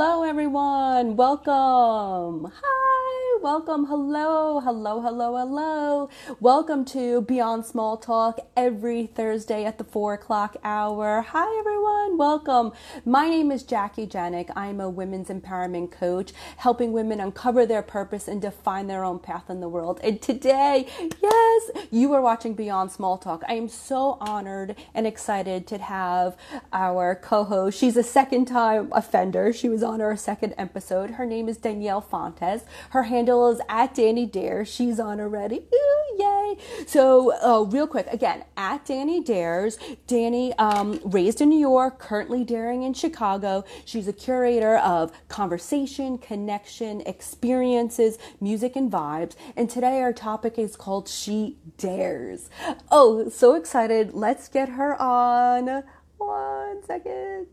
Hello, everyone. Welcome. Hi. Welcome. Hello. Hello. Hello. Hello. Welcome to Beyond Small Talk every Thursday at the four o'clock hour. Hi, everyone. Welcome. My name is Jackie Janik. I'm a women's empowerment coach, helping women uncover their purpose and define their own path in the world. And today, yes, you are watching Beyond Small Talk. I am so honored and excited to have our co host. She's a second time offender. She was on our second episode. Her name is Danielle Fontes. Her handle is at Danny Dare. She's on already. Ooh, yay. So, uh, real quick, again, at Danny Dares. Danny, um, raised in New York, currently daring in Chicago. She's a curator of conversation, connection, experiences, music, and vibes. And today our topic is called She Dares. Oh, so excited. Let's get her on. One second.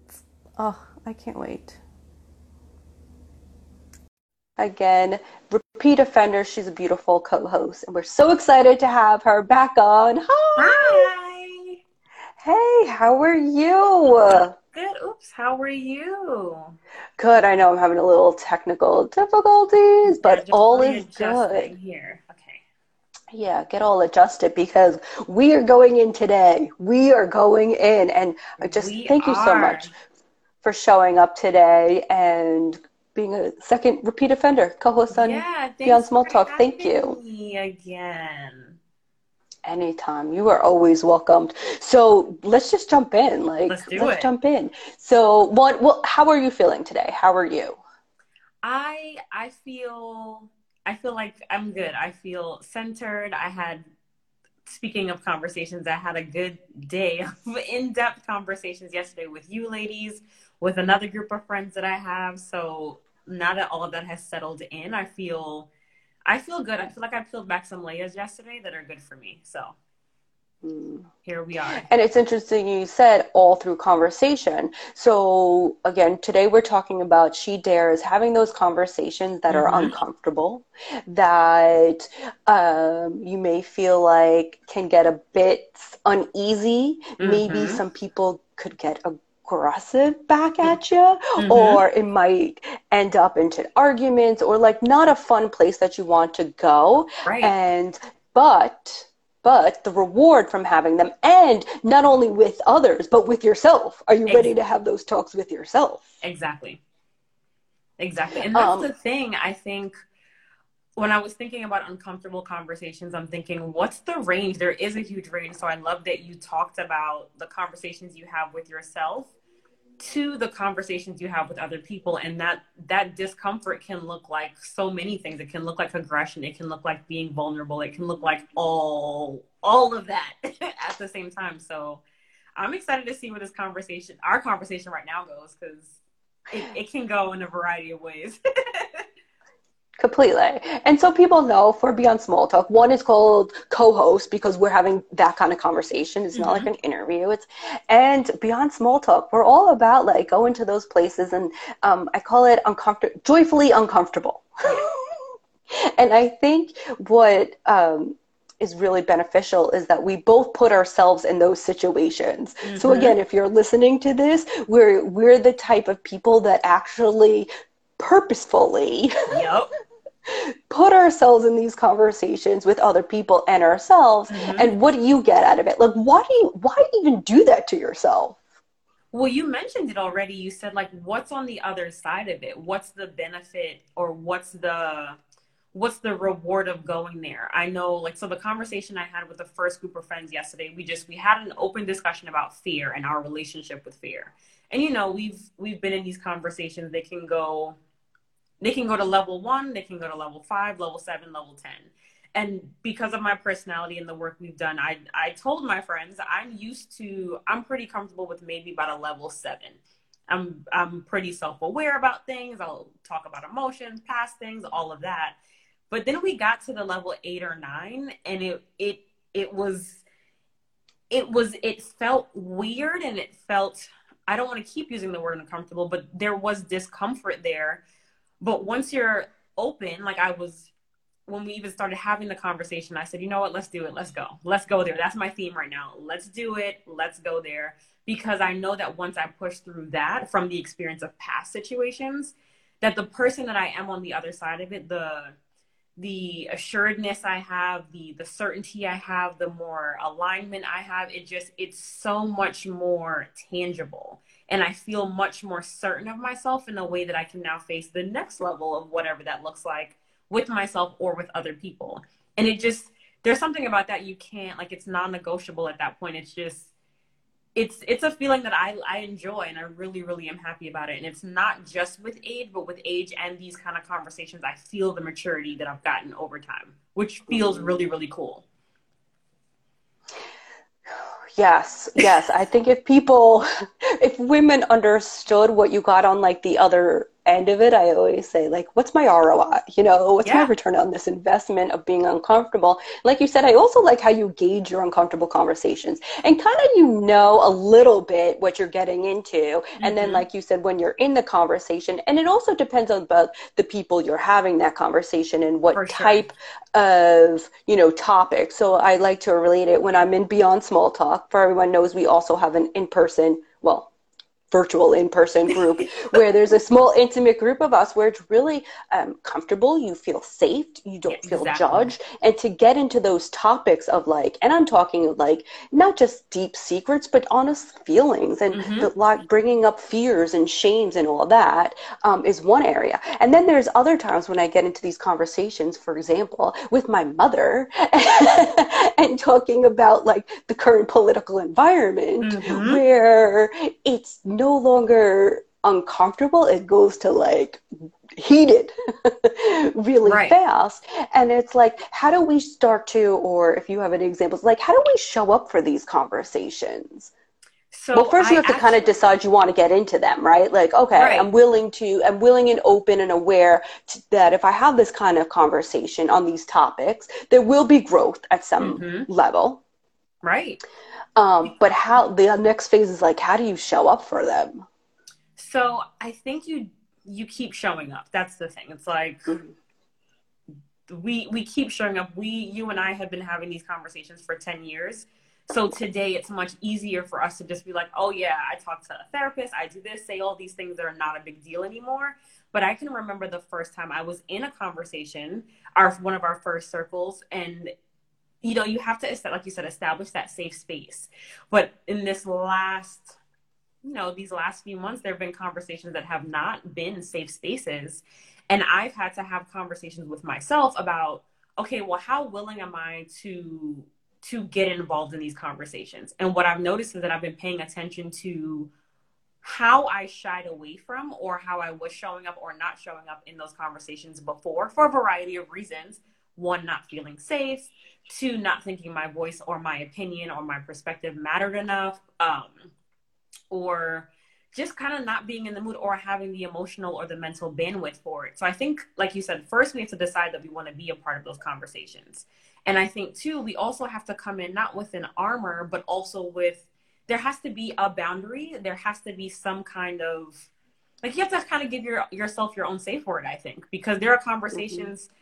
Oh, I can't wait. Again, repeat offender. She's a beautiful co host, and we're so excited to have her back on. Hi. Hi. Hey, how are you? Good. Oops. How are you? Good. I know I'm having a little technical difficulties, but Yeah, all is good. Here. Okay. Yeah, get all adjusted because we are going in today. We are going in, and I just We thank you so much for showing up today and being a second repeat offender, co-host on Yeah. Beyond Small Talk. Thank you. me again. Anytime. You are always welcomed. So let's just jump in. Like, Let's do let's it. jump in. So, what, well, how are you feeling today? How are you? I I feel I feel like I'm good. I feel centered. I had speaking of conversations, I had a good day of in-depth conversations yesterday with you ladies, with another group of friends that I have. So now that all of that has settled in, I feel I feel good. I feel like I peeled back some layers yesterday that are good for me. So Hmm. here we are. And it's interesting you said all through conversation. So again, today we're talking about she dares having those conversations that are Mhm. uncomfortable, that um, you may feel like can get a bit uneasy. Maybe Mhm. some people could get aggressive back at you, Mhm. or it might end up into arguments or like not a fun place that you want to go Right. and but but the reward from having them and not only with others but with yourself are you ready to have those talks with yourself Exactly. Exactly. And that's Um, the thing. I think when I was thinking about uncomfortable conversations, I'm thinking, what's the range? There is a huge range. So I love that you talked about the conversations you have with yourself to the conversations you have with other people and that that discomfort can look like so many things. It can look like aggression. It can look like being vulnerable. It can look like all all of that at the same time. So i'm excited to see where this conversation our conversation right now goes because it, it can go in a variety of ways completely. And so people know for beyond small talk one is called co-host because we're having that kind of conversation. It's not like an interview. It's and beyond small talk we're all about like going to those places and um, i call it uncomfortable joyfully uncomfortable. And i think what um, is really beneficial is that we both put ourselves in those situations. So Mhm. again, if you're listening to this, we're we're the type of people that actually purposefully yep put ourselves in these conversations with other people and ourselves Mhm. and what do you get out of it? Like why do you why even do that to yourself? Well, you mentioned it already. You said like what's on the other side of it? What's the benefit or what's the what's the reward of going there? I know like so the conversation I had with the first group of friends yesterday, we just we had an open discussion about fear and our relationship with fear. And you know, we've we've been in these conversations, they can go they can go to level 1, they can go to level 5, level 7, level 10 and because of my personality and the work we've done i i told my friends i'm used to i'm pretty comfortable with maybe about a level seven. I'm i'm pretty self-aware about things. I'll talk about emotions past things all of that. But then we got to the level eight or nine and it it it was it was it felt weird and it felt i don't want to keep using the word uncomfortable but there was discomfort there but once you're open like i was when we even started having the conversation, I said, you know what, let's do it. Let's go. Let's go there. That's my theme right now. Let's do it. Let's go there. because I know that once I push through that from the experience of past situations, that the person that I am on the other side of it, the the assuredness I have, the the certainty I have, the more alignment I have, it just it's so much more tangible. And I feel much more certain of myself in a way that I can now face the next level of whatever that looks like with myself or with other people. And it just there's something about that you can't like it's non-negotiable at that point. It's just it's it's a feeling that I, I enjoy and I really really am happy about it and it's not just with age but with age and these kind of conversations I feel the maturity that I've gotten over time which feels mm-hmm. really really cool yes yes. I think if people if women understood what you got on like the other end of it, I always say, like, what's my ROI? You know, what's yeah. my return on this investment of being uncomfortable? Like you said, I also like how you gauge your uncomfortable conversations and kind of you know a little bit what you're getting into. Mm-hmm. And then, mm-hmm. like you said, when you're in the conversation, and it also depends on about the people you're having that conversation and what type of, you know, topic. So I like to relate it when I'm in Beyond Small Talk. For everyone knows, we also have an in person, well, virtual in-person group where there's a small intimate group of us where it's really um, comfortable. You feel safe. You don't feel judged. And to get into those topics of like and i'm talking like not just deep secrets but honest feelings and mm-hmm. the, like bringing up fears and shames and all that um, is one area. And then there's other times when i get into these conversations for example with my mother and talking about like the current political environment mm-hmm. where it's no longer uncomfortable. It goes to like heated really right. fast. And it's like, how do we start to, or if you have any examples, like, how do we show up for these conversations? So well, first you have I to kind of decide you want to get into them, right? Like, okay, right. I'm willing to, I'm willing and open and aware to, that if I have this kind of conversation on these topics, there will be growth at some mm-hmm. level. Right. Um, but how the next phase is like, how do you show up for them? So I think you you keep showing up. That's the thing. It's like mm-hmm. we we keep showing up. We you and I have been having these conversations for ten years. So today it's much easier for us to just be like, oh yeah, I talk to a therapist, I do this, say all these things that are not a big deal anymore. But I can remember the first time I was in a conversation, our one of our first circles, and you know, you have to, like you said, establish that safe space. But in this last, you know, these last few months, there have been conversations that have not been safe spaces. And I've had to have conversations with myself about, okay, well, how willing am I to to get involved in these conversations? And what I've noticed is that I've been paying attention to how I shied away from or how I was showing up or not showing up in those conversations before for a variety of reasons. One, not feeling safe two, not thinking my voice or my opinion or my perspective mattered enough um, or just kind of not being in the mood or having the emotional or the mental bandwidth for it. So I think, like you said, first we have to decide that we want to be a part of those conversations. And I think, too, we also have to come in not with an armor, but also with there has to be a boundary. There has to be some kind of like you have to kind of give your yourself your own safe word, I think, because there are conversations. Mm-hmm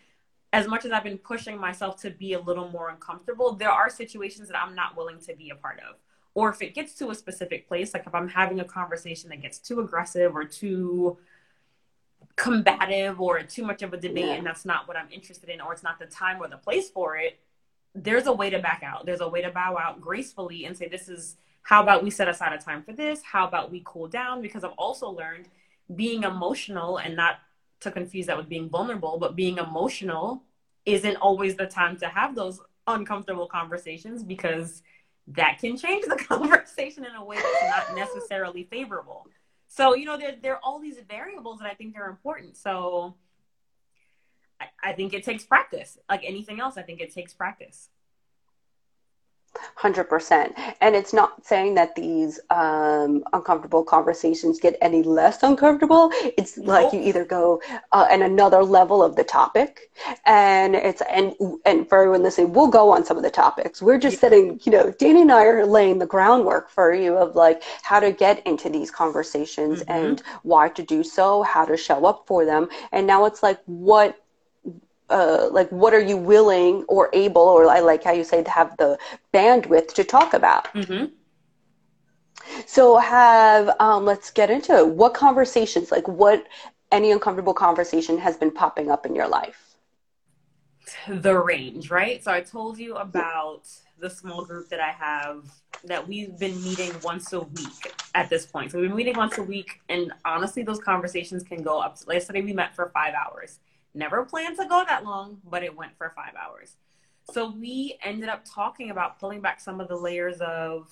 as much as I've been pushing myself to be a little more uncomfortable, there are situations that I'm not willing to be a part of. Or if it gets to a specific place, like if I'm having a conversation that gets too aggressive or too combative or too much of a debate yeah. and that's not what I'm interested in or it's not the time or the place for it, there's a way to back out. There's a way to bow out gracefully and say, this is how about we set aside a time for this? How about we cool down? Because I've also learned being emotional and not to confuse that with being vulnerable, but being emotional isn't always the time to have those uncomfortable conversations because that can change the conversation in a way that's not necessarily favorable. So, you know, there, there are all these variables that I think are important. So I, I think it takes practice. Like anything else, I think it takes practice. 100% and it's not saying that these um, uncomfortable conversations get any less uncomfortable. It's like you either go uh, in another level of the topic and it's and and for everyone listening we'll go on some of the topics. We're just setting you know danny and i are laying the groundwork for you of like how to get into these conversations mm-hmm. and why to do so how to show up for them. And now it's like what uh, like what are you willing or able or I like how you say to have the bandwidth to talk about. Mm-hmm. So have um, let's get into it. What conversations, like what any uncomfortable conversation has been popping up in your life? The range, right? So I told you about the small group that I have that we've been meeting once a week at this point. So we've been meeting once a week, and honestly, those conversations can go up. Yesterday we met for five hours. Never planned to go that long, but it went for five hours. So we ended up talking about pulling back some of the layers of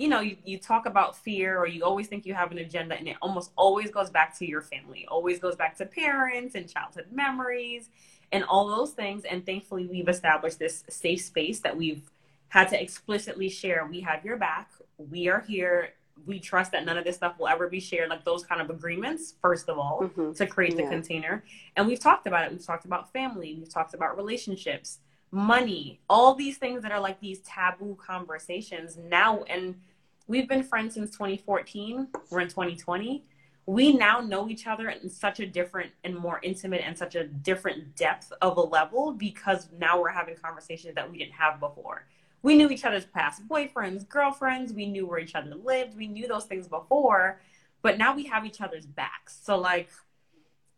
you know, you, you talk about fear or you always think you have an agenda and it almost always goes back to your family, always goes back to parents and childhood memories and all those things. And thankfully, we've established this safe space that we've had to explicitly share. We have your back. We are here. We trust that none of this stuff will ever be shared, like those kind of agreements, first of all, mm-hmm. to create the yeah. container. And we've talked about it. We've talked about family. We've talked about relationships, money, all these things that are like these taboo conversations now. And we've been friends since 2014. We're in 2020. We now know each other in such a different and more intimate and such a different depth of a level because now we're having conversations that we didn't have before. We knew each other's past boyfriends, girlfriends. We knew where each other lived. We knew those things before, but now we have each other's backs. So, like,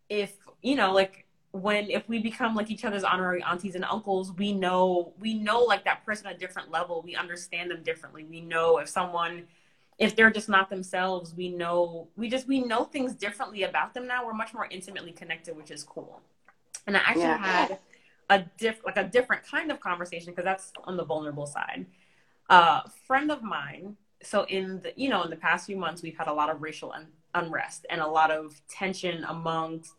if, you know, like, when if we become like each other's honorary aunties and uncles we know we know like that person at a different level we understand them differently we know if someone if they're just not themselves we know we just we know things differently about them now we're much more intimately connected which is cool and i actually yeah. had a diff like a different kind of conversation because that's on the vulnerable side a uh, friend of mine so in the you know in the past few months we've had a lot of racial un- unrest and a lot of tension amongst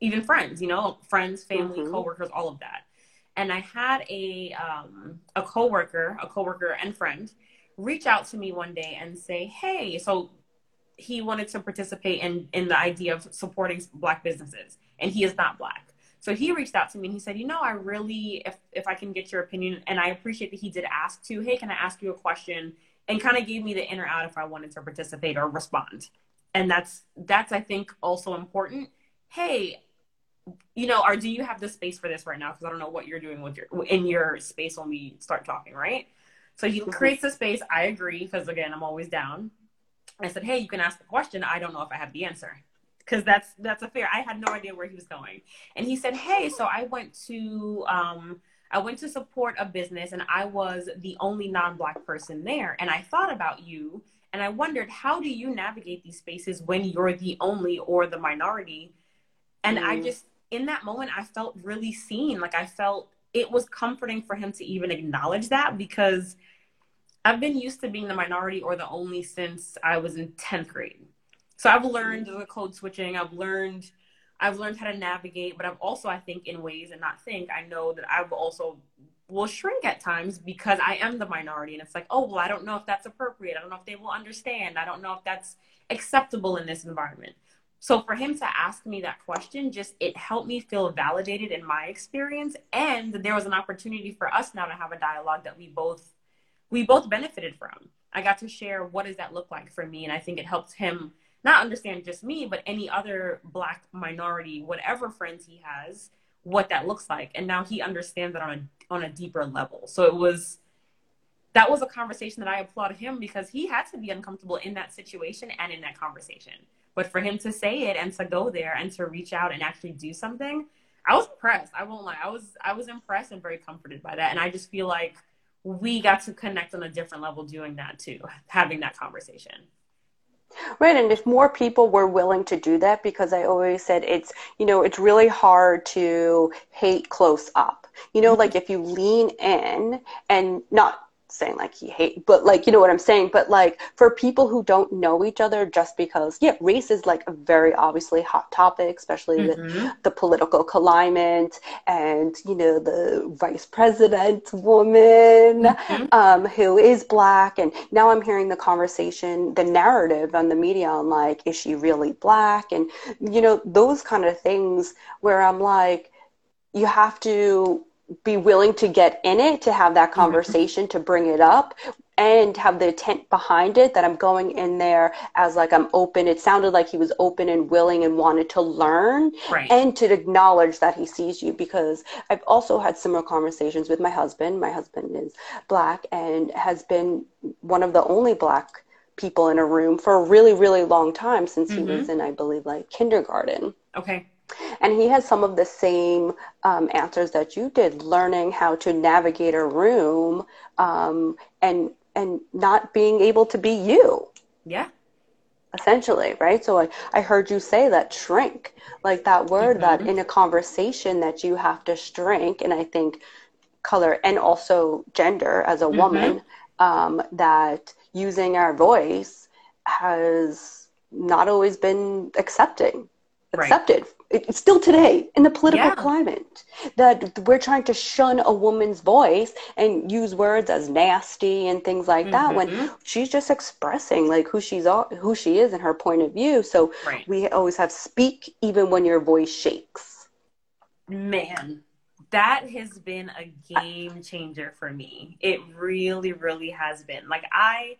even friends, you know, friends, family, mm-hmm. coworkers, all of that. And I had a um, a coworker, a coworker and friend, reach out to me one day and say, "Hey, so he wanted to participate in in the idea of supporting black businesses, and he is not black." So he reached out to me and he said, "You know, I really, if if I can get your opinion, and I appreciate that he did ask to, hey, can I ask you a question?" And kind of gave me the in or out if I wanted to participate or respond. And that's that's I think also important hey, you know, or do you have the space for this right now? Because I don't know what you're doing with your in your space when we start talking, right? So he mm-hmm. creates the space. I agree because again, I'm always down. I said, hey, you can ask the question. I don't know if I have the answer because that's that's a fair. I had no idea where he was going, and he said, hey, so I went to um, I went to support a business, and I was the only non-black person there, and I thought about you, and I wondered how do you navigate these spaces when you're the only or the minority and mm. I just, in that moment, I felt really seen. Like I felt it was comforting for him to even acknowledge that because I've been used to being the minority or the only since I was in 10th grade. So I've learned the code switching. I've learned I've learned how to navigate, but I've also, I think, in ways and not think, I know that I will also will shrink at times because I am the minority. And it's like, oh, well, I don't know if that's appropriate. I don't know if they will understand. I don't know if that's acceptable in this environment. So for him to ask me that question, just it helped me feel validated in my experience, and there was an opportunity for us now to have a dialogue that we both we both benefited from. I got to share what does that look like for me, and I think it helped him not understand just me, but any other Black minority, whatever friends he has, what that looks like, and now he understands it on a on a deeper level. So it was that was a conversation that I applaud him because he had to be uncomfortable in that situation and in that conversation but for him to say it and to go there and to reach out and actually do something, I was impressed. I won't lie. I was I was impressed and very comforted by that. And I just feel like we got to connect on a different level doing that too, having that conversation. Right, and if more people were willing to do that, because I always said it's, you know, it's really hard to hate close up. You know, mm-hmm. like if you lean in and not saying like he hate but like you know what i'm saying but like for people who don't know each other just because yeah race is like a very obviously hot topic especially mm-hmm. with the political climate and you know the vice president woman mm-hmm. um, who is black and now i'm hearing the conversation the narrative on the media on like is she really black and you know those kind of things where i'm like you have to be willing to get in it to have that mm-hmm. conversation to bring it up and have the intent behind it that I'm going in there as like I'm open. It sounded like he was open and willing and wanted to learn right. and to acknowledge that he sees you because I've also had similar conversations with my husband. My husband is black and has been one of the only black people in a room for a really, really long time since Mm-hmm. he was in, I believe, like kindergarten. Okay. And he has some of the same um, answers that you did, learning how to navigate a room um, and and not being able to be you, Yeah. essentially, right? So I, I heard you say that shrink, like that word that Mhm. in a conversation that you have to shrink, and I think color and also gender as a Mhm. woman, um, that using our voice has not always been accepting Right. Accepted It- it's still today in the political Yeah. climate that we're trying to shun a woman's voice and use words as nasty and things like that when Mhm. she's just expressing like who she's al- who she is and her point of view so Right. we always have speak even when your voice shakes Man, that has been a game changer for me. It really, really has been. Like I,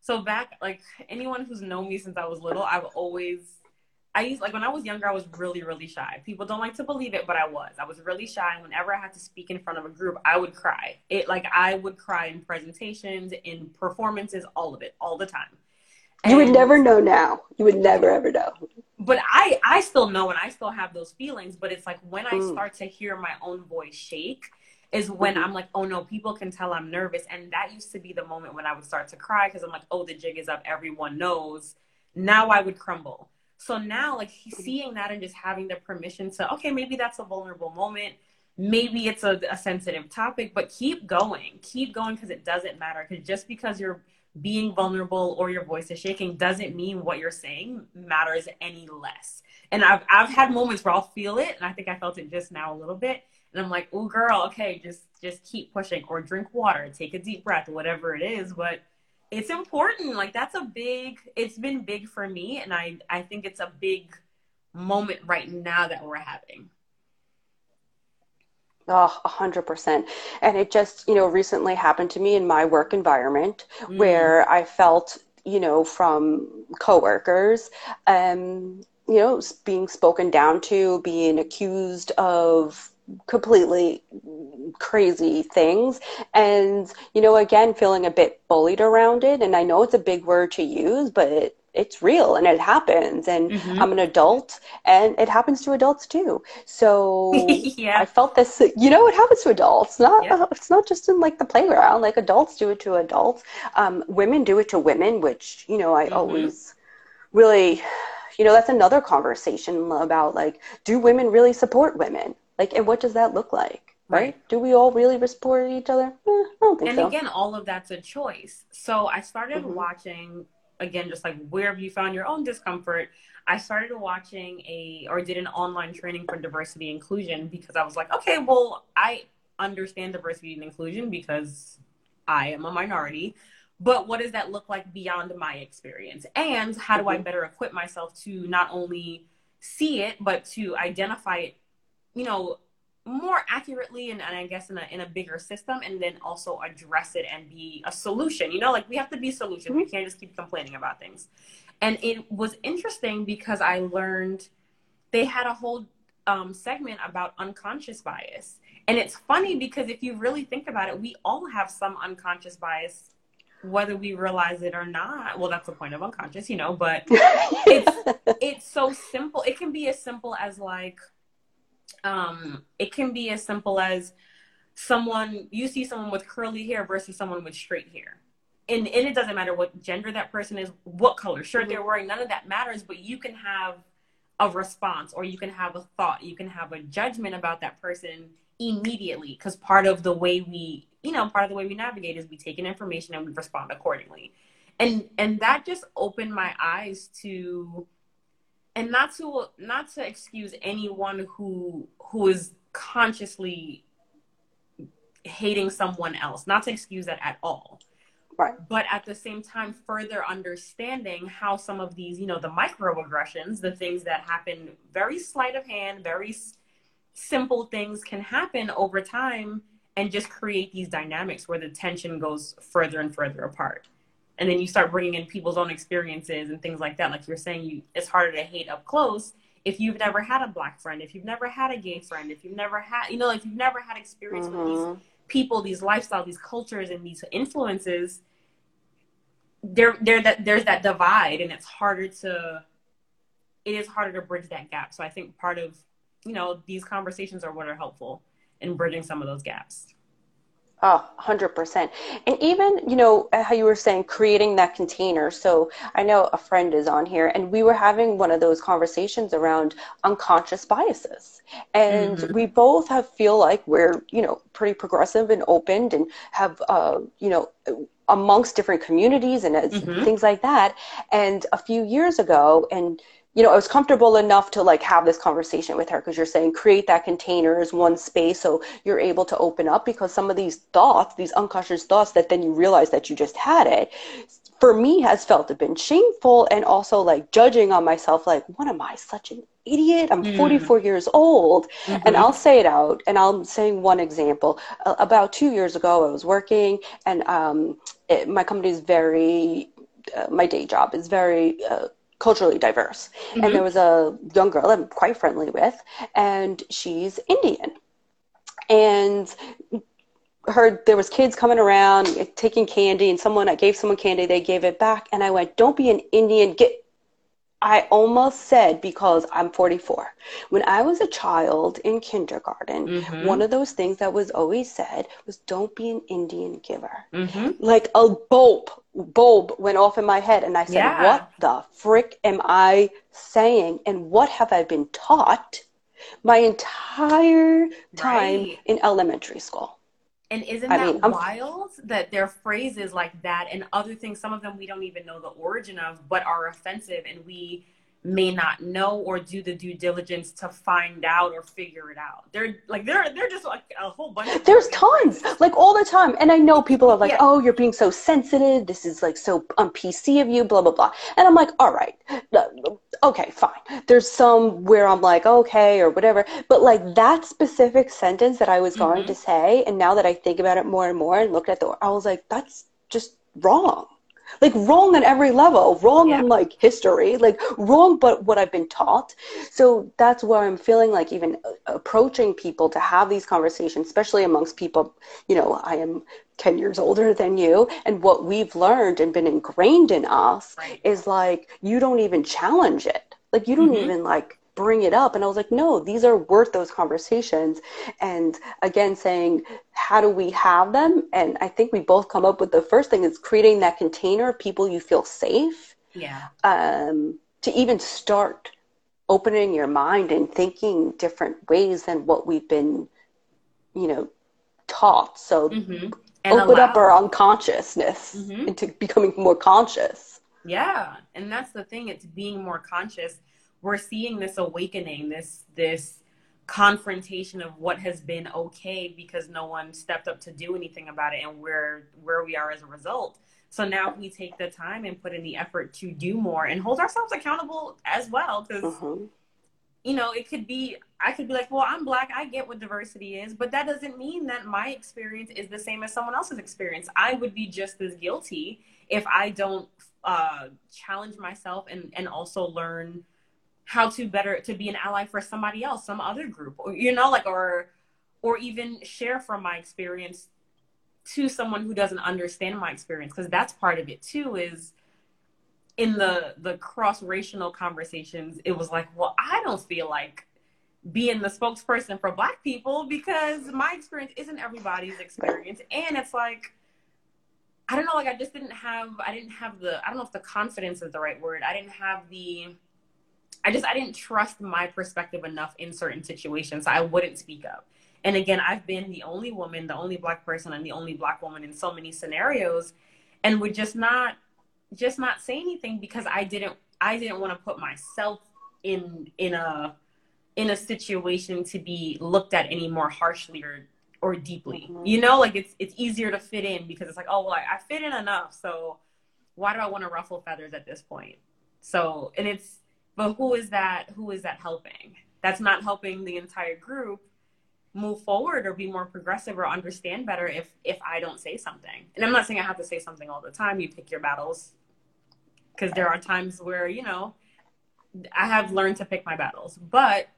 so back, like anyone who's known me since I was little, I've always, I used like when I was younger, I was really, really shy. People don't like to believe it, but I was. I was really shy. And whenever I had to speak in front of a group, I would cry. It like I would cry in presentations, in performances, all of it, all the time. you would never know now you would never ever know but I I still know and I still have those feelings, but it's like when I Mm. start to hear my own voice shake is when Mhm. I'm like, oh no, people can tell I'm nervous, and that used to be the moment when I would start to cry because I'm like, oh, the jig is up, everyone knows. Now I would crumble. So now, like seeing that and just having the permission to, okay, maybe that's a vulnerable moment. Maybe it's a, a sensitive topic, but keep going. Keep going because it doesn't matter. Because just because you're being vulnerable or your voice is shaking doesn't mean what you're saying matters any less. And I've I've had moments where I'll feel it, and I think I felt it just now a little bit, and I'm like, "Oh, girl, okay, just just keep pushing, or drink water, take a deep breath, whatever it is." But it's important. Like that's a big. It's been big for me, and I I think it's a big moment right now that we're having. Oh, a hundred percent. And it just, you know, recently happened to me in my work environment Mm. where I felt, you know, from coworkers, um, you know, being spoken down to, being accused of completely crazy things. And, you know, again, feeling a bit bullied around it. And I know it's a big word to use, but it, it's real and it happens. And Mhm. I'm an adult and it happens to adults too. So yeah. I felt this, you know, it happens to adults. Not, Yeah. it's not just in like the playground. Like adults do it to adults. Um, women do it to women, which you know I Mhm. always really, you know, that's another conversation about like, do women really support women? Like, and what does that look like? Right? Right. Do we all really support each other? Eh, I don't think and so. again all of that's a choice so i started Mhm. watching again just like where have you found your own discomfort i started watching a or did an online training for diversity inclusion because i was like okay well i understand diversity and inclusion because i am a minority but what does that look like beyond my experience and how do i Mhm. better equip myself to not only see it but to identify it you know more accurately and, and I guess in a in a bigger system and then also address it and be a solution. You know, like we have to be solutions. We can't just keep complaining about things. And it was interesting because I learned they had a whole um, segment about unconscious bias. And it's funny because if you really think about it, we all have some unconscious bias, whether we realize it or not. Well, that's the point of unconscious, you know, but it's it's so simple. It can be as simple as like um it can be as simple as someone you see someone with curly hair versus someone with straight hair. And and it doesn't matter what gender that person is, what color shirt they're wearing, none of that matters, but you can have a response or you can have a thought, you can have a judgment about that person immediately because part of the way we, you know, part of the way we navigate is we take in information and we respond accordingly. And and that just opened my eyes to and not to not to excuse anyone who who is consciously hating someone else not to excuse that at all Right. but at the same time further understanding how some of these you know the microaggressions the things that happen very sleight of hand very s- simple things can happen over time and just create these dynamics where the tension goes further and further apart and then you start bringing in people's own experiences and things like that. Like you're saying you it's harder to hate up close if you've never had a black friend if you've never had a gay friend if you've never had you know like you've never had experience with these Mhm. people these lifestyles these cultures and these influences there there that there's that divide and it's harder to it is harder to bridge that gap. So i think part of you know these conversations are what are helpful in bridging some of those gaps Oh, 100%. And even, you know, how you were saying creating that container. So I know a friend is on here and we were having one of those conversations around unconscious biases. And mm-hmm. we both have feel like we're, you know, pretty progressive and opened and have, uh, you know, amongst different communities and mm-hmm. things like that. And a few years ago, and you know, I was comfortable enough to like have this conversation with her because you're saying create that container as one space so you're able to open up because some of these thoughts, these unconscious thoughts that then you realize that you just had it, for me has felt a bit shameful and also like judging on myself like, what am I, such an idiot? I'm mm. 44 years old. Mm-hmm. And I'll say it out. And I'm saying one example. Uh, about two years ago, I was working and um, it, my company is very, uh, my day job is very, uh, culturally diverse. Mm-hmm. And there was a young girl I'm quite friendly with, and she's Indian. And heard there was kids coming around taking candy and someone I gave someone candy they gave it back and I went don't be an Indian get I almost said because I'm 44. When I was a child in kindergarten, mm-hmm. one of those things that was always said was don't be an Indian giver. Mm-hmm. Like a bulb, bulb went off in my head, and I said, yeah. "What the frick am I saying? And what have I been taught my entire time right. in elementary school?" And isn't I that mean, wild that there are phrases like that and other things, some of them we don't even know the origin of, but are offensive and we may not know or do the due diligence to find out or figure it out. They're like they're they're just like a whole bunch. There's tons, like all the time, and I know people are like, yeah. "Oh, you're being so sensitive. This is like so on PC of you." Blah blah blah. And I'm like, "All right, okay, fine." There's some where I'm like, "Okay," or whatever, but like that specific sentence that I was going mm-hmm. to say, and now that I think about it more and more and looked at the, I was like, "That's just wrong." Like wrong on every level wrong yeah. on like history like wrong but what i've been taught so that's where i'm feeling like even approaching people to have these conversations especially amongst people you know i am 10 years older than you and what we've learned and been ingrained in us right. is like you don't even challenge it like you don't mm-hmm. even like bring it up. And I was like, no, these are worth those conversations. And again, saying, how do we have them? And I think we both come up with the first thing is creating that container of people you feel safe. Yeah. Um, to even start opening your mind and thinking different ways than what we've been, you know, taught. So mm-hmm. open allow. up our unconsciousness mm-hmm. into becoming more conscious. Yeah. And that's the thing, it's being more conscious we're seeing this awakening, this this confrontation of what has been okay because no one stepped up to do anything about it and where where we are as a result. So now we take the time and put in the effort to do more and hold ourselves accountable as well because mm-hmm. you know, it could be I could be like, well, I'm black, I get what diversity is, but that doesn't mean that my experience is the same as someone else's experience. I would be just as guilty if I don't uh, challenge myself and and also learn how to better to be an ally for somebody else some other group or you know like or or even share from my experience to someone who doesn't understand my experience because that's part of it too is in the the cross racial conversations it was like well i don't feel like being the spokesperson for black people because my experience isn't everybody's experience. And it's like i don't know like i just didn't have i didn't have the i don't know if the confidence is the right word. I didn't have the I just I didn't trust my perspective enough in certain situations. So I wouldn't speak up. And again, I've been the only woman, the only black person, and the only black woman in so many scenarios, and would just not just not say anything because I didn't I didn't want to put myself in in a in a situation to be looked at any more harshly or or deeply. Mm-hmm. You know, like it's it's easier to fit in because it's like, oh well, I, I fit in enough, so why do I want to ruffle feathers at this point? So and it's but who is that who is that helping? That's not helping the entire group move forward or be more progressive or understand better if if i don't say something. And i'm not saying i have to say something all the time. You pick your battles. Because there are times where you know i have learned to pick my battles but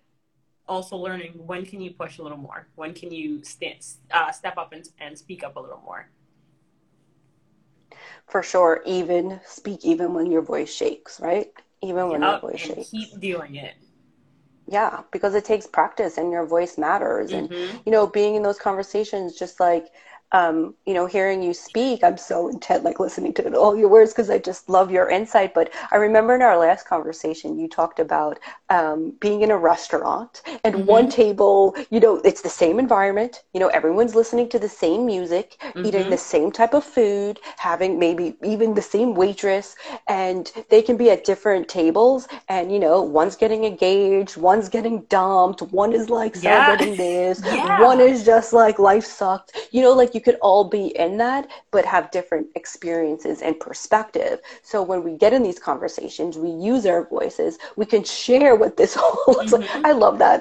also learning when can you push a little more? When can you st- uh, step up and, and speak up a little more? For sure even speak even when your voice shakes right even when your voice and shakes. keep doing it. yeah because it takes practice and your voice matters. And hmm you know being in those conversations just like um, you know hearing you speak i'm so intent like listening to all your words because i just love your insight. But i remember in our last conversation you talked about um, being in a restaurant and one hmm table you know it's the same environment you know everyone's listening to the same music eating the hmm same type of food having maybe even the same waitress and they can be at different tables and you know one's getting engaged one's getting dumped one is like Yeah. celebrating this one is just like life sucked you know like you could all be in that but have different experiences and perspective. So when we get in these conversations we use our voices. We can share what this all looks like. Hmm i love that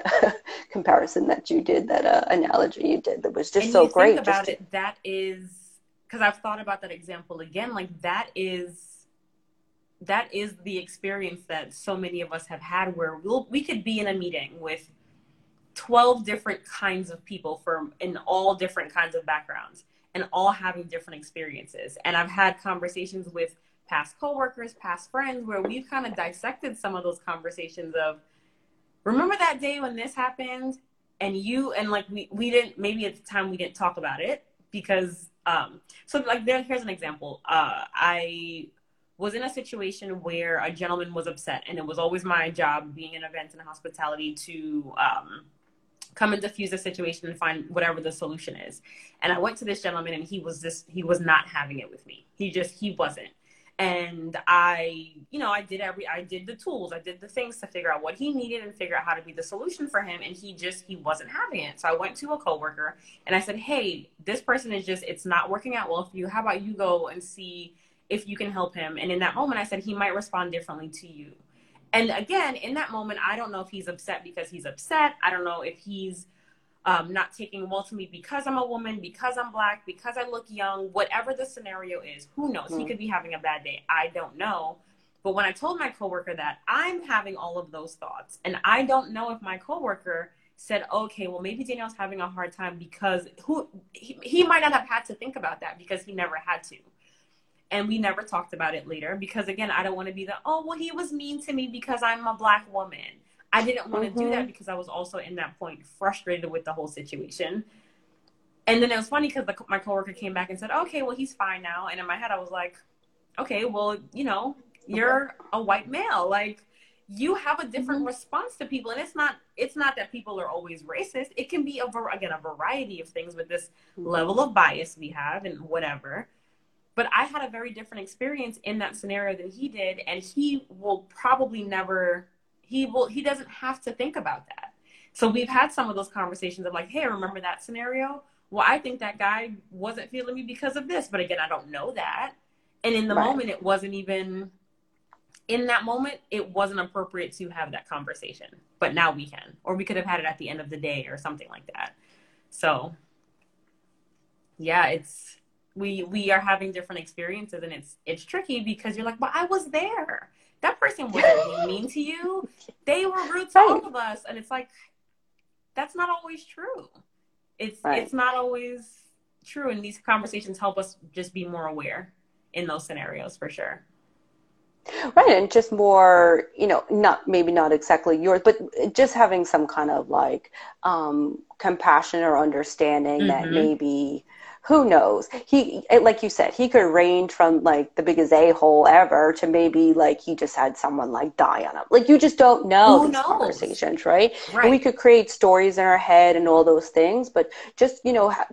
comparison that you did that uh, analogy you did that was just And so great about to, it, that is because I've thought about that example again. Like that is that is the experience that so many of us have had where we'll we could be in a meeting with 12 different kinds of people from in all different kinds of backgrounds and all having different experiences. And I've had conversations with past coworkers, past friends where we've kind of dissected some of those conversations of remember that day when this happened and you and like we we didn't maybe at the time we didn't talk about it because um so like there here's an example. Uh I was in a situation where a gentleman was upset and it was always my job being in events and hospitality to um come and diffuse the situation and find whatever the solution is. And I went to this gentleman and he was just he was not having it with me. He just he wasn't. And I, you know, I did every I did the tools, I did the things to figure out what he needed and figure out how to be the solution for him. And he just he wasn't having it. So I went to a coworker and I said, Hey, this person is just it's not working out well for you. How about you go and see if you can help him? And in that moment I said he might respond differently to you. And again, in that moment, I don't know if he's upset because he's upset. I don't know if he's um, not taking well to me because I'm a woman, because I'm black, because I look young, whatever the scenario is. Who knows? He mm, could be having a bad day. I don't know. But when I told my coworker that I'm having all of those thoughts, and I don't know if my coworker said, okay, well, maybe Danielle's having a hard time because who he, he might not have had to think about that because he never had to and we never talked about it later because again i don't want to be the oh well he was mean to me because i'm a black woman. I didn't want to do mm-hmm. that because i was also in that point frustrated with the whole situation. And then it was funny because my coworker came back and said okay well he's fine now. And in my head i was like okay well you know you're a white male. Like you have a different Mm-hmm. response to people. And it's not it's not that people are always racist. It can be a again a variety of things with this level of bias we have and whatever but I had a very different experience in that scenario than he did, and he will probably never. He will. He doesn't have to think about that. So we've had some of those conversations of like, hey, remember that scenario? Well, I think that guy wasn't feeling me because of this, but again, I don't know that. And in the right moment, it wasn't even. In that moment, it wasn't appropriate to have that conversation, but now we can, or we could have had it at the end of the day or something like that. So yeah, it's we we are having different experiences and it's it's tricky because you're like, well I was there. That person wasn't mean to you. They were rude to right all of us. And it's like that's not always true. It's right it's not always true. And these conversations help us just be more aware in those scenarios for sure. Right, and just more, you know, not maybe not exactly yours, but just having some kind of like um, compassion or understanding that Mm-hmm. maybe, who knows? He, it- like you said, he could range from like the biggest a-hole ever to maybe like he just had someone like die on him. Like you just don't know Who these knows? conversations, right? And we could create stories in our head and all those things, but just, you know, ha-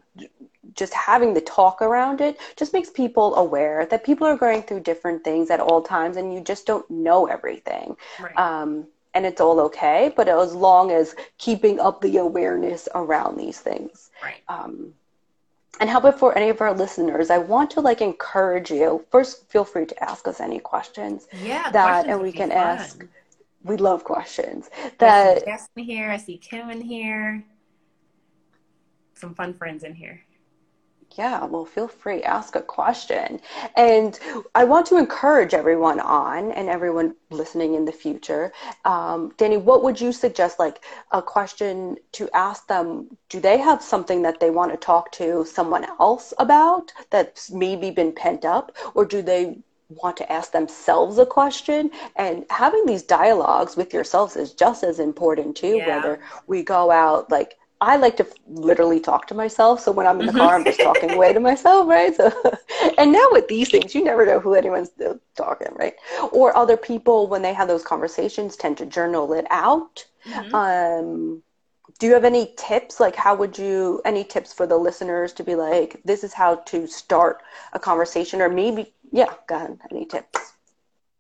just having the talk around it just makes people aware that people are going through different things at all times and you just don't know everything. Right. Um, and it's all okay, but as long as keeping up the awareness around these things. Right. Um, and how about for any of our listeners, I want to like encourage you. First, feel free to ask us any questions Yeah, that, questions and we can fun. ask. We love questions that I see that Jess in here. I see Kim in here. Some fun friends in here. Yeah, well, feel free, ask a question. And I want to encourage everyone on and everyone listening in the future. Um, Danny, what would you suggest, like a question to ask them? Do they have something that they want to talk to someone else about that's maybe been pent up? Or do they want to ask themselves a question? And having these dialogues with yourselves is just as important too, yeah. whether we go out like, I like to literally talk to myself. So when I'm in the car, I'm just talking away to myself, right? So, and now with these things, you never know who anyone's talking, right? Or other people, when they have those conversations, tend to journal it out. Mm-hmm. Um, do you have any tips? Like, how would you, any tips for the listeners to be like, this is how to start a conversation? Or maybe, yeah, go ahead. Any tips?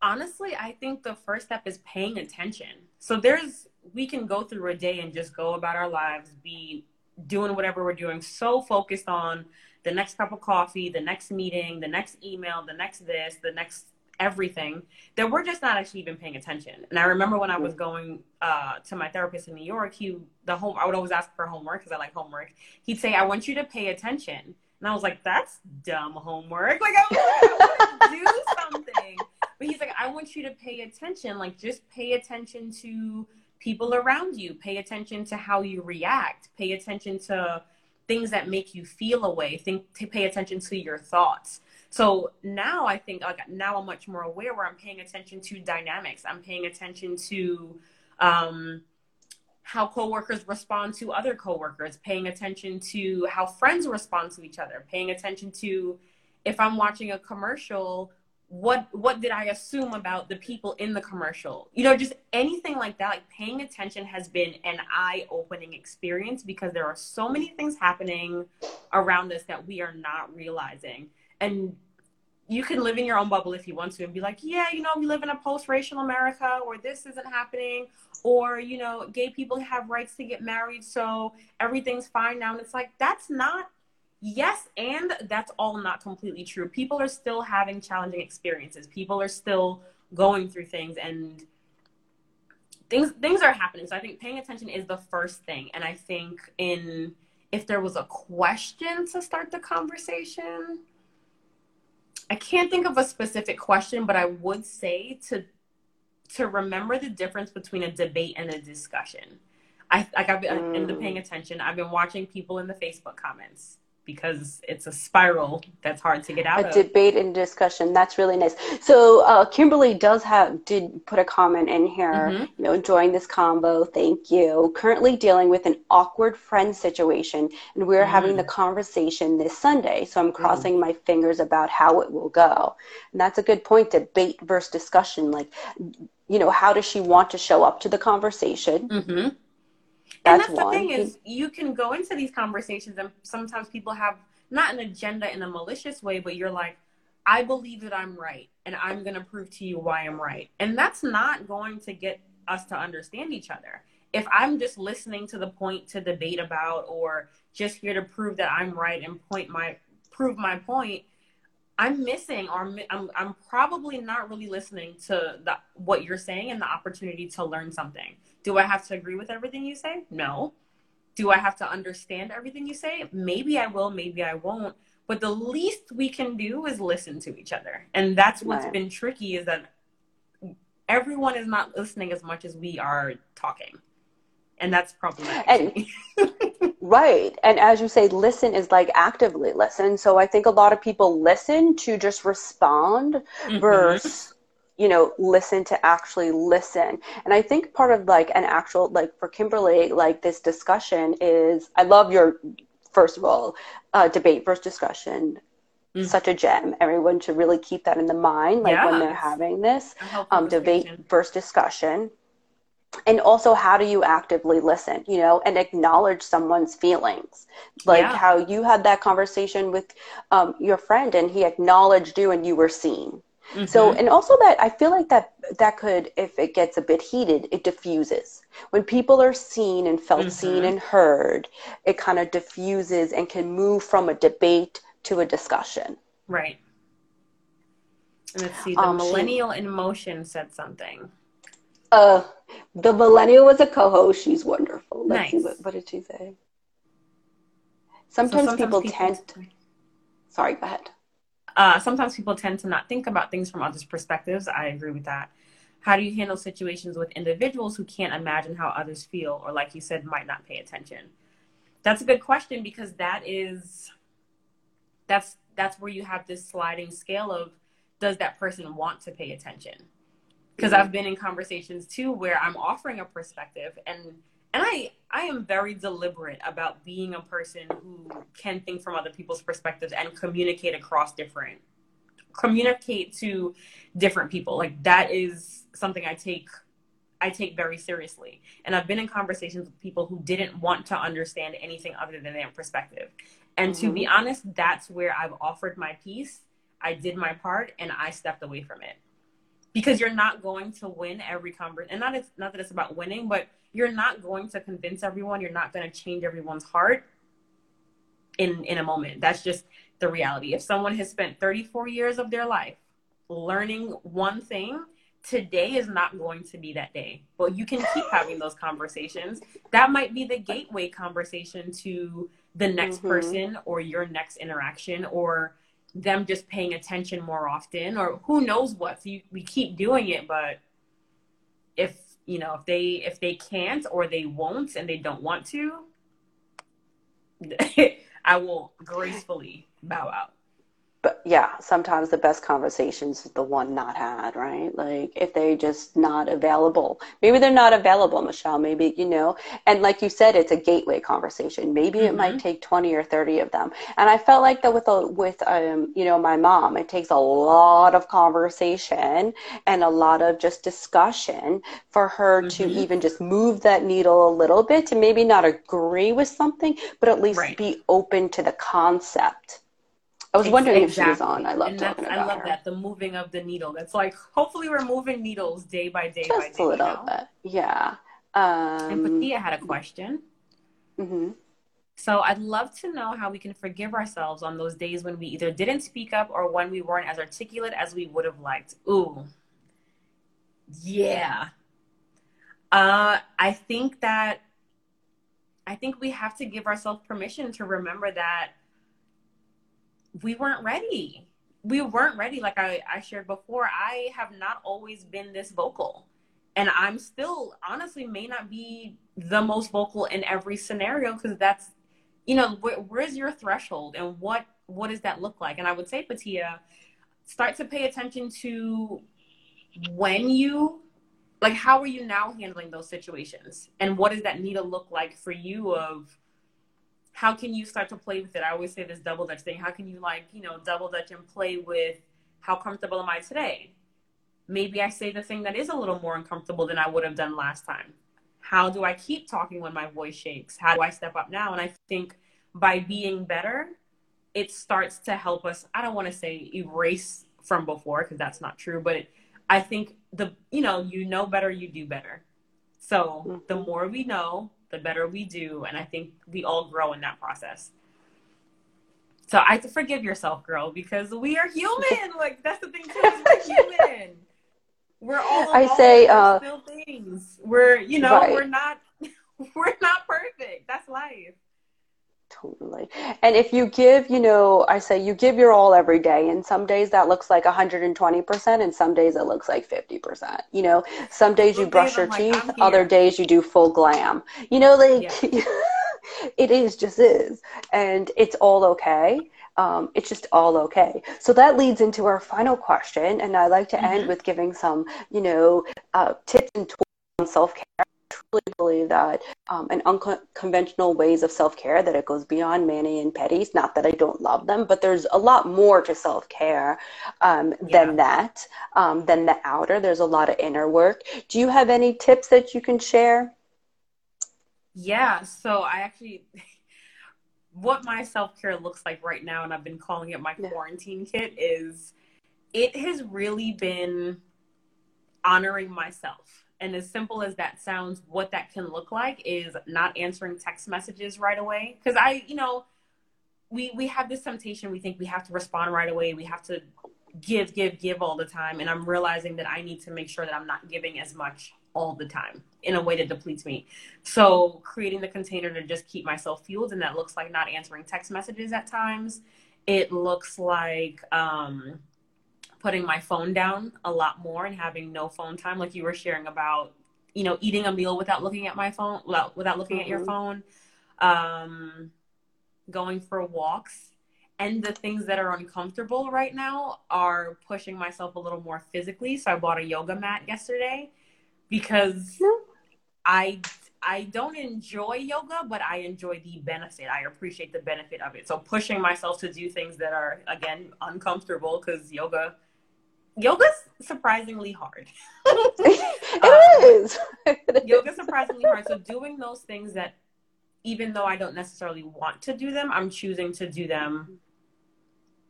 Honestly, I think the first step is paying attention. So there's, we can go through a day and just go about our lives, be doing whatever we're doing, so focused on the next cup of coffee, the next meeting, the next email, the next this, the next everything that we're just not actually even paying attention. And I remember when I was going uh, to my therapist in New York, he the home I would always ask for homework because I like homework. He'd say, "I want you to pay attention," and I was like, "That's dumb homework. Like I want to do something." But he's like, "I want you to pay attention. Like just pay attention to." People around you. Pay attention to how you react. Pay attention to things that make you feel a way. Think to pay attention to your thoughts. So now I think like now I'm much more aware where I'm paying attention to dynamics. I'm paying attention to um, how coworkers respond to other coworkers, paying attention to how friends respond to each other, paying attention to if I'm watching a commercial, what what did I assume about the people in the commercial? You know, just anything like that. Like paying attention has been an eye-opening experience because there are so many things happening around us that we are not realizing. And you can live in your own bubble if you want to and be like, yeah, you know, we live in a post-racial America where this isn't happening, or you know, gay people have rights to get married, so everything's fine now. And it's like that's not yes and that's all not completely true. People are still having challenging experiences. People are still going through things and things things are happening. So i think paying attention is the first thing. And i think in if there was a question to start the conversation i can't think of a specific question but i would say to to remember the difference between a debate and a discussion. I like i've been mm. in paying attention. I've been watching people in the facebook comments because it's a spiral that's hard to get out a of. debate and discussion that's really nice so uh, kimberly does have did put a comment in here mm-hmm. you know enjoying this combo thank you currently dealing with an awkward friend situation and we're mm-hmm. having the conversation this sunday so i'm mm-hmm. crossing mm-hmm. my fingers about how it will go and that's a good point debate versus discussion like you know how does she want to show up to the conversation mm-hmm and that's, the thing is you can go into these conversations and sometimes people have not an agenda in a malicious way but you're like i believe that i'm right and i'm going to prove to you why i'm right. And that's not going to get us to understand each other. If i'm just listening to the point to debate about or just here to prove that i'm right and point my prove my point i'm missing or i'm, I'm probably not really listening to the, what you're saying and the opportunity to learn something do I have to agree with everything you say? No. Do I have to understand everything you say? Maybe I will, maybe I won't. But the least we can do is listen to each other. And that's what's right. been tricky is that everyone is not listening as much as we are talking. And that's problematic. And, right. And as you say, listen is like actively listen. So I think a lot of people listen to just respond mm-hmm. versus you know listen to actually listen. And i think part of like an actual like for kimberly like this discussion is i love your first of all uh, debate versus discussion. Mm. such a gem. Everyone should really keep that in the mind like when they're having this um, debate versus discussion. And also how do you actively listen you know and acknowledge someone's feelings? Like yeah. how you had that conversation with um, your friend and he acknowledged you and you were seen Mm-hmm. So, and also that I feel like that that could, if it gets a bit heated, it diffuses. When people are seen and felt mm-hmm. seen and heard, it kind of diffuses and can move from a debate to a discussion. Right. Let's see. The um, millennial she, in motion said something. Uh, the millennial was a co-host. She's wonderful. Let's nice. see what, what did she say. Sometimes, so sometimes people, people, tend. To, sorry, go ahead. Uh, sometimes people tend to not think about things from others' perspectives. I agree with that. How do you handle situations with individuals who can't imagine how others feel, or like you said, might not pay attention? That's a good question because that is that's that's where you have this sliding scale of does that person want to pay attention? Because mm-hmm. I've been in conversations too where I'm offering a perspective and and I I am very deliberate about being a person who can think from other people's perspectives and communicate across different communicate to different people. Like that is something I take I take very seriously. And I've been in conversations with people who didn't want to understand anything other than their perspective. And mm-hmm. to be honest, that's where I've offered my piece. I did my part and I stepped away from it. Because you're not going to win every conversation. And not, it's, not that it's about winning, but you're not going to convince everyone. You're not going to change everyone's heart in, in a moment. That's just the reality. If someone has spent 34 years of their life learning one thing, today is not going to be that day. But you can keep having those conversations. That might be the gateway conversation to the next mm-hmm. person or your next interaction or them just paying attention more often or who knows what. So you, we keep doing it, but if you know if they if they can't or they won't and they don't want to, I will gracefully bow out but yeah, sometimes the best conversations is the one not had, right? Like if they just not available. Maybe they're not available, Michelle. Maybe, you know, and like you said, it's a gateway conversation. Maybe mm-hmm. it might mm-hmm. take 20 or 30 of them. And I felt like that with, a, with, um, you know, my mom, it takes a lot of conversation and a lot of just discussion for her mm-hmm. to even just move that needle a little bit to maybe not agree with something, but at least right. be open to the concept I was wondering exactly. if she was on. I love talking about I love her. that the moving of the needle. That's like hopefully we're moving needles day by day Just by day. a little bit, yeah. Um, and Patia had a question. Mm-hmm. So I'd love to know how we can forgive ourselves on those days when we either didn't speak up or when we weren't as articulate as we would have liked. Ooh, yeah. Uh, I think that I think we have to give ourselves permission to remember that we weren't ready. We weren't ready. Like I, I shared before, I have not always been this vocal. And I'm still honestly may not be the most vocal in every scenario because that's, you know, wh- where's your threshold and what what does that look like? And I would say, Patia, start to pay attention to when you like how are you now handling those situations and what does that need to look like for you of how can you start to play with it? I always say this double dutch thing. How can you like, you know, double dutch and play with how comfortable am I today? Maybe I say the thing that is a little more uncomfortable than I would have done last time. How do I keep talking when my voice shakes? How do I step up now? And I think by being better, it starts to help us. I don't want to say erase from before because that's not true, but I think the, you know, you know better, you do better. So the mm-hmm. more we know, the better we do. And I think we all grow in that process. So I have to forgive yourself, girl, because we are human. like that's the thing too. We're human. We're all. I say uh, things. We're you know right. we're not we're not perfect. That's life. And if you give, you know, I say you give your all every day, and some days that looks like 120%, and some days it looks like 50%. You know, some days you brush your teeth, other days you do full glam. You know, like yeah. it is just is. And it's all okay. Um, it's just all okay. So that leads into our final question, and I like to mm-hmm. end with giving some, you know, uh, tips and tools on self care believe that um, and unconventional ways of self-care that it goes beyond mani and pedis not that i don't love them but there's a lot more to self-care um, yeah. than that um, than the outer there's a lot of inner work do you have any tips that you can share yeah so i actually what my self-care looks like right now and i've been calling it my yeah. quarantine kit is it has really been honoring myself and as simple as that sounds, what that can look like is not answering text messages right away. Because I, you know, we we have this temptation. We think we have to respond right away. We have to give, give, give all the time. And I'm realizing that I need to make sure that I'm not giving as much all the time in a way that depletes me. So creating the container to just keep myself fueled, and that looks like not answering text messages at times It looks like um, putting my phone down a lot more and having no phone time, like you were sharing about, you know, eating a meal without looking at my phone, without, without looking mm-hmm. at your mm-hmm. phone, um, going for walks. And the things that are uncomfortable right now are pushing myself a little more physically. So I bought a yoga mat yesterday because I I don't enjoy yoga, but I enjoy the benefit. I appreciate the benefit of it. So pushing myself to do things that are again uncomfortable because yoga yoga's surprisingly hard. it um, is. yoga's surprisingly hard. So doing those things that even though I don't necessarily want to do them, I'm choosing to do them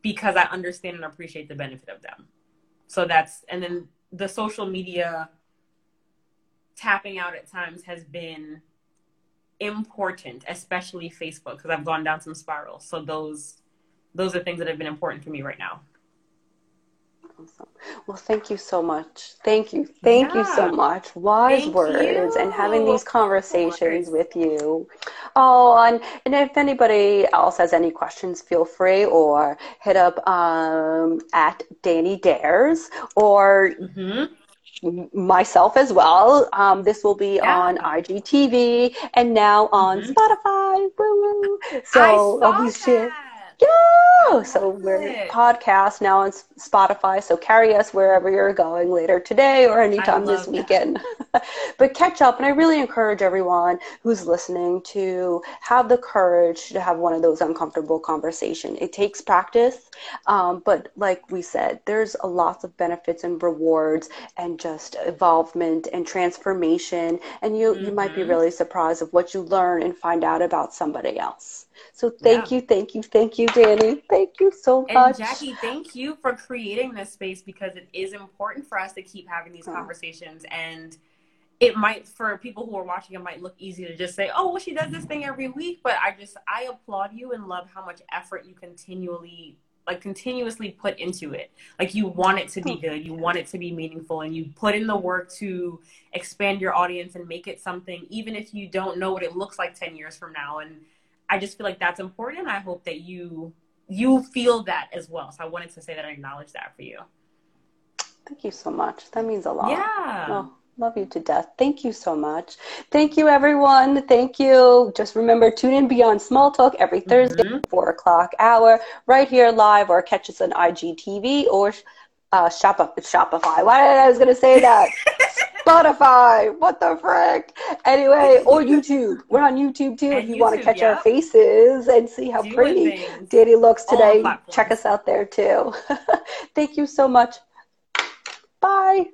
because I understand and appreciate the benefit of them. So that's and then the social media tapping out at times has been important, especially Facebook, because I've gone down some spirals. So those those are things that have been important for me right now. Awesome. Well, thank you so much. Thank you. Thank yeah. you so much. Wise thank words you. and having these conversations with you. Oh, and, and if anybody else has any questions, feel free or hit up um, at Danny Dares or mm-hmm myself as well. Um, this will be yeah. on IGTV and now on mm-hmm. Spotify. Woo-woo. So I'll be sharing. Yeah. So we're it. podcast now on Spotify. So carry us wherever you're going later today or anytime this weekend. but catch up. And I really encourage everyone who's listening to have the courage to have one of those uncomfortable conversations. It takes practice. Um, but like we said, there's a lot of benefits and rewards and just involvement and transformation. And you, mm-hmm. you might be mm-hmm. really surprised of what you learn and find out about somebody else. So thank yeah. you, thank you, thank you, Danny. Thank you so much. And Jackie, thank you for creating this space because it is important for us to keep having these mm. conversations. And it might, for people who are watching, it might look easy to just say, oh, well, she does this thing every week. But I just, I applaud you and love how much effort you continually like continuously put into it. Like you want it to be mm. good, you want it to be meaningful, and you put in the work to expand your audience and make it something, even if you don't know what it looks like 10 years from now. And I just feel like that's important. I hope that you you feel that as well. So I wanted to say that I acknowledge that for you. Thank you so much. That means a lot. Yeah. Oh, love you to death. Thank you so much. Thank you, everyone. Thank you. Just remember, tune in Beyond Small Talk every Thursday, mm-hmm. four o'clock hour, right here live, or catch us on IGTV or uh, Shop- Shopify. Why I was to say that? Spotify. What the frick? Anyway, or YouTube. We're on YouTube too. And if you want to catch our faces and see how pretty things. Danny looks today, check us out there too. Thank you so much. Bye.